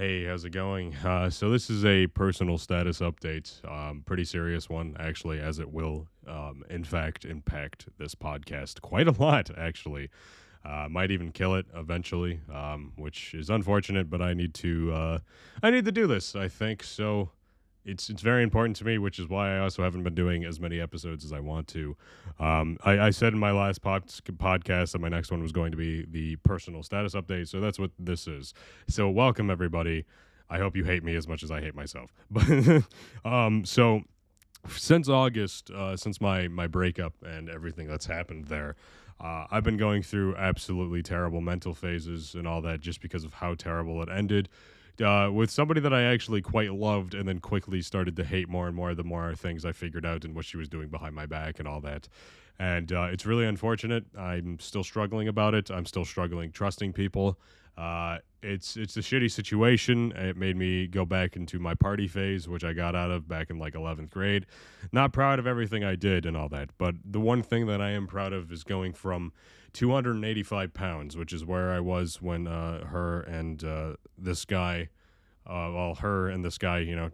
Hey, how's it going? Uh, so this is a personal status update, um, pretty serious one actually, as it will, um, in fact, impact this podcast quite a lot. Actually, uh, might even kill it eventually, um, which is unfortunate. But I need to, uh, I need to do this. I think so it's it's very important to me, which is why I also haven't been doing as many episodes as I want to. Um, I, I, said in my last pod, podcast that my next one was going to be the personal status update, so that's what this is. So welcome everybody. I hope you hate me as much as I hate myself. But um, so since August, uh, since my my breakup and everything that's happened there. Uh, I've been going through absolutely terrible mental phases and all that just because of how terrible it ended uh, with somebody that I actually quite loved, and then quickly started to hate more and more the more things I figured out and what she was doing behind my back and all that. And uh, it's really unfortunate. I'm still struggling about it. I'm still struggling trusting people. Uh, it's it's a shitty situation. It made me go back into my party phase, which I got out of back in like 11th grade. Not proud of everything I did and all that, but the one thing that I am proud of is going from 285 pounds, which is where I was when uh, her and uh, this guy, uh, well, her and this guy, you know,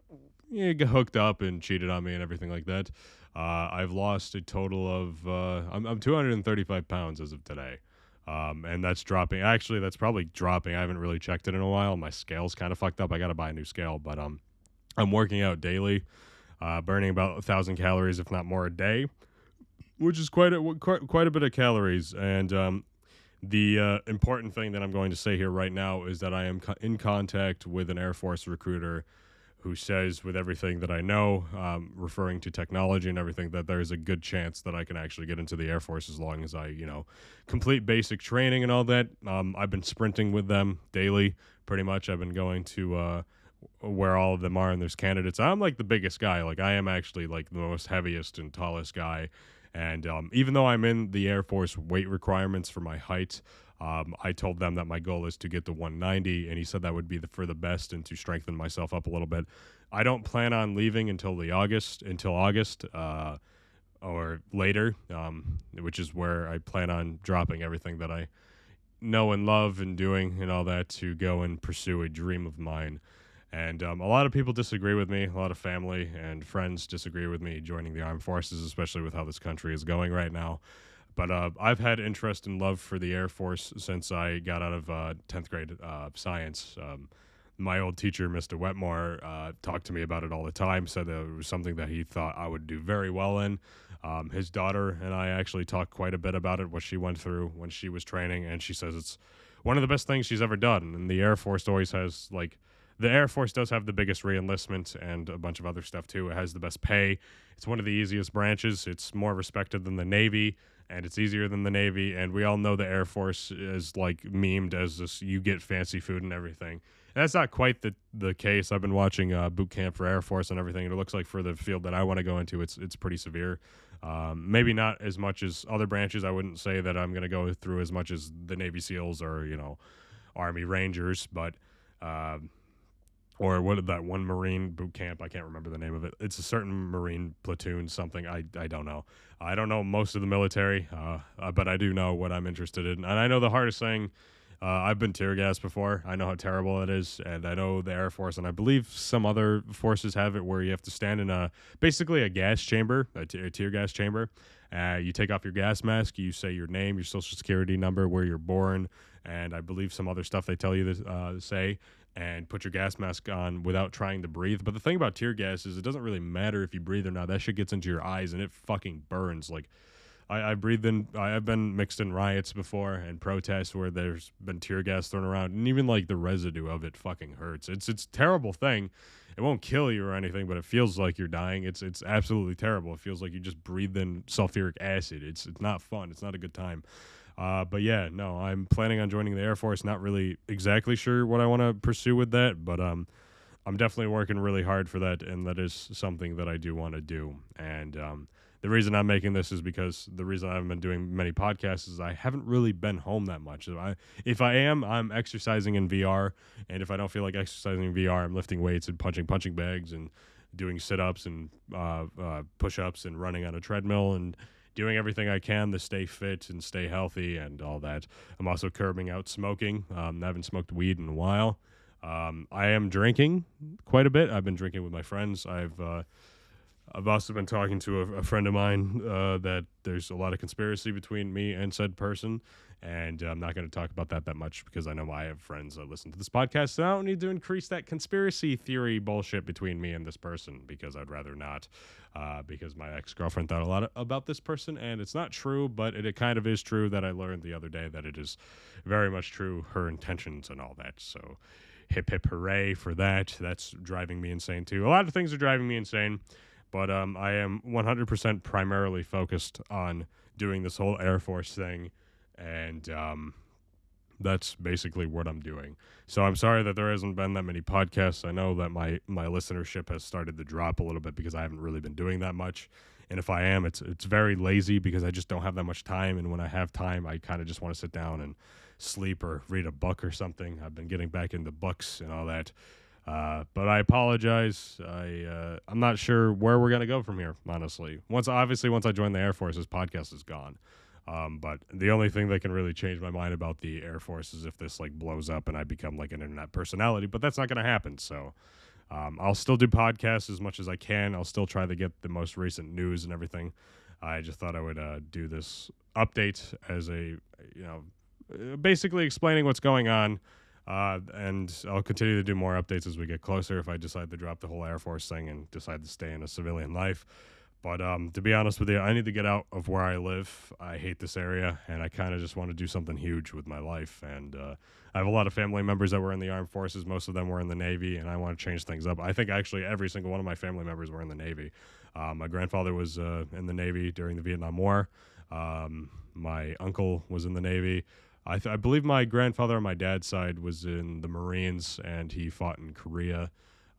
hooked up and cheated on me and everything like that. Uh, I've lost a total of uh, I'm, I'm 235 pounds as of today. Um, and that's dropping. Actually, that's probably dropping. I haven't really checked it in a while. My scale's kind of fucked up. I got to buy a new scale, but um, I'm working out daily, uh, burning about a thousand calories, if not more, a day which is quite a quite, quite a bit of calories. And um, the uh, important thing that I'm going to say here right now is that I am co- in contact with an Air Force recruiter who says, with everything that I know, um, referring to technology and everything, that there's a good chance that I can actually get into the Air Force as long as I, you know, complete basic training and all that. Um, I've been sprinting with them daily, pretty much. I've been going to. Uh, where all of them are and there's candidates i'm like the biggest guy like i am actually like the most heaviest and tallest guy and um, even though I'm in the Air Force weight requirements for my height, um, I told them that my goal is to get to 190, and he said that would be the, for the best and to strengthen myself up a little bit. I don't plan on leaving until the August until August uh, or later, um, which is where I plan on dropping everything that I know and love and doing and all that to go and pursue a dream of mine. And um, a lot of people disagree with me. A lot of family and friends disagree with me joining the armed forces, especially with how this country is going right now. But uh, I've had interest and love for the Air Force since I got out of uh, 10th grade uh, science. Um, my old teacher, Mr. Wetmore, uh, talked to me about it all the time, said that it was something that he thought I would do very well in. Um, his daughter and I actually talked quite a bit about it, what she went through when she was training, and she says it's one of the best things she's ever done. And the Air Force always has, like, the Air Force does have the biggest reenlistment and a bunch of other stuff too. It has the best pay. It's one of the easiest branches. It's more respected than the Navy, and it's easier than the Navy. And we all know the Air Force is like memed as this: you get fancy food and everything. And that's not quite the the case. I've been watching uh, boot camp for Air Force and everything, and it looks like for the field that I want to go into, it's it's pretty severe. Um, maybe not as much as other branches. I wouldn't say that I'm going to go through as much as the Navy SEALs or you know Army Rangers, but. Um, or what did that one Marine boot camp? I can't remember the name of it. It's a certain Marine platoon, something. I, I don't know. I don't know most of the military, uh, but I do know what I'm interested in. And I know the hardest thing. Uh, I've been tear gas before. I know how terrible it is, and I know the Air Force, and I believe some other forces have it where you have to stand in a basically a gas chamber, a, t- a tear gas chamber. Uh, you take off your gas mask, you say your name, your social security number, where you're born, and I believe some other stuff they tell you to uh, say, and put your gas mask on without trying to breathe. But the thing about tear gas is it doesn't really matter if you breathe or not. That shit gets into your eyes and it fucking burns. Like I, I breathed in. I've been mixed in riots before and protests where there's been tear gas thrown around, and even like the residue of it fucking hurts. It's it's terrible thing. It won't kill you or anything, but it feels like you're dying. It's it's absolutely terrible. It feels like you just breathed in sulfuric acid. It's it's not fun. It's not a good time. Uh, but yeah, no, I'm planning on joining the Air Force. Not really exactly sure what I want to pursue with that, but um, I'm definitely working really hard for that, and that is something that I do want to do. And um, the reason I'm making this is because the reason I haven't been doing many podcasts is I haven't really been home that much. If I, if I am, I'm exercising in VR, and if I don't feel like exercising in VR, I'm lifting weights and punching punching bags and doing sit ups and uh, uh, push ups and running on a treadmill and doing everything I can to stay fit and stay healthy and all that. I'm also curbing out smoking. Um, I haven't smoked weed in a while. Um, I am drinking quite a bit. I've been drinking with my friends. I've uh, I've also been talking to a, a friend of mine uh, that there's a lot of conspiracy between me and said person, and I'm not going to talk about that that much because I know I have friends that listen to this podcast. So I don't need to increase that conspiracy theory bullshit between me and this person because I'd rather not. Uh, because my ex girlfriend thought a lot about this person, and it's not true, but it, it kind of is true that I learned the other day that it is very much true, her intentions and all that. So hip hip hooray for that. That's driving me insane too. A lot of things are driving me insane, but um, I am 100% primarily focused on doing this whole Air Force thing and um, that's basically what I'm doing. So I'm sorry that there hasn't been that many podcasts. I know that my my listenership has started to drop a little bit because I haven't really been doing that much. And if I am, it's it's very lazy because I just don't have that much time. And when I have time, I kind of just want to sit down and sleep or read a book or something. I've been getting back into books and all that. Uh, but I apologize. I uh, I'm not sure where we're gonna go from here. Honestly, once obviously once I join the Air Force, this podcast is gone. Um, but the only thing that can really change my mind about the Air Force is if this like blows up and I become like an internet personality. But that's not going to happen. So um, I'll still do podcasts as much as I can. I'll still try to get the most recent news and everything. I just thought I would uh, do this update as a you know uh, basically explaining what's going on. Uh, and I'll continue to do more updates as we get closer. If I decide to drop the whole Air Force thing and decide to stay in a civilian life, but um, to be honest with you, I need to get out of where I live. I hate this area, and I kind of just want to do something huge with my life. And uh, I have a lot of family members that were in the armed forces. Most of them were in the Navy, and I want to change things up. I think actually every single one of my family members were in the Navy. Uh, my grandfather was uh, in the Navy during the Vietnam War. Um, my uncle was in the Navy. I, th- I, believe my grandfather on my dad's side was in the Marines, and he fought in Korea.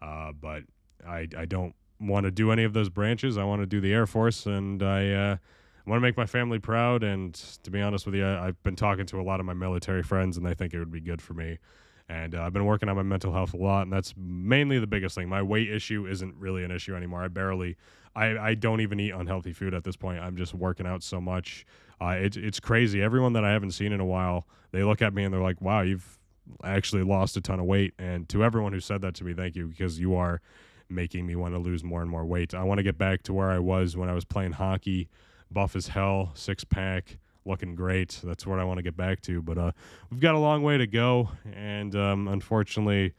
Uh, but I, I don't want to do any of those branches. I want to do the Air Force, and I uh, want to make my family proud. And to be honest with you, I, have been talking to a lot of my military friends, and they think it would be good for me. And uh, I've been working on my mental health a lot, and that's mainly the biggest thing. My weight issue isn't really an issue anymore. I barely, I, I don't even eat unhealthy food at this point. I'm just working out so much. Uh, it, it's crazy. Everyone that I haven't seen in a while, they look at me and they're like, "Wow, you've actually lost a ton of weight." And to everyone who said that to me, thank you because you are making me want to lose more and more weight. I want to get back to where I was when I was playing hockey, buff as hell, six pack, looking great. That's what I want to get back to. But uh, we've got a long way to go, and um, unfortunately,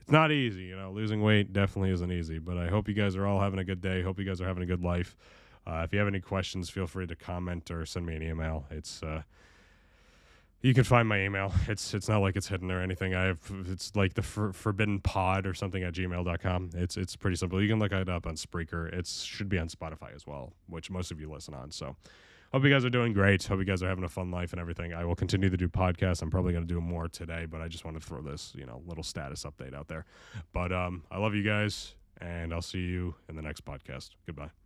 it's not easy. You know, losing weight definitely isn't easy. But I hope you guys are all having a good day. Hope you guys are having a good life. Uh, if you have any questions, feel free to comment or send me an email. It's uh, you can find my email. It's it's not like it's hidden or anything. I have it's like the for, forbidden pod or something at gmail.com. It's it's pretty simple. You can look it up on Spreaker. It should be on Spotify as well, which most of you listen on. So hope you guys are doing great. Hope you guys are having a fun life and everything. I will continue to do podcasts. I'm probably going to do more today, but I just want to throw this, you know, little status update out there. But um, I love you guys, and I'll see you in the next podcast. Goodbye.